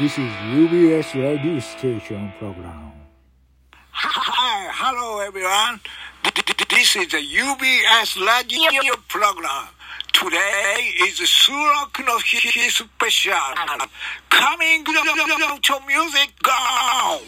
This is UBS radio station program. Hi, hello everyone. This is the UBS radio program. Today is Surak no special. Coming to music, go!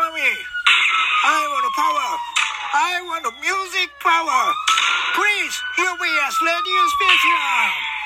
Please. I want the power. I want the music power. Please, UBS radio station.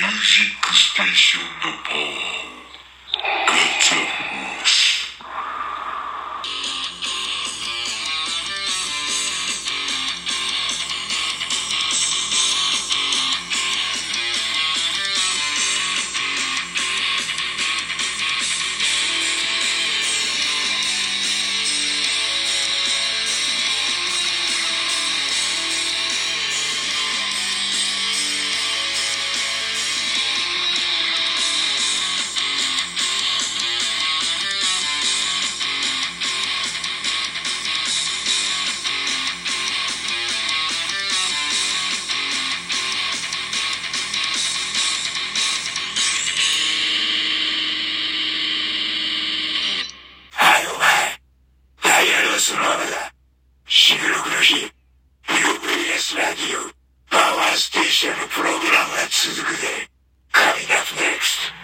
Music Station Nepal. Gacha Horse. プログラムが続くぜ。神が NEXT!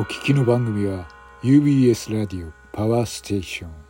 お聞きの番組は UBS ラディオパワーステーション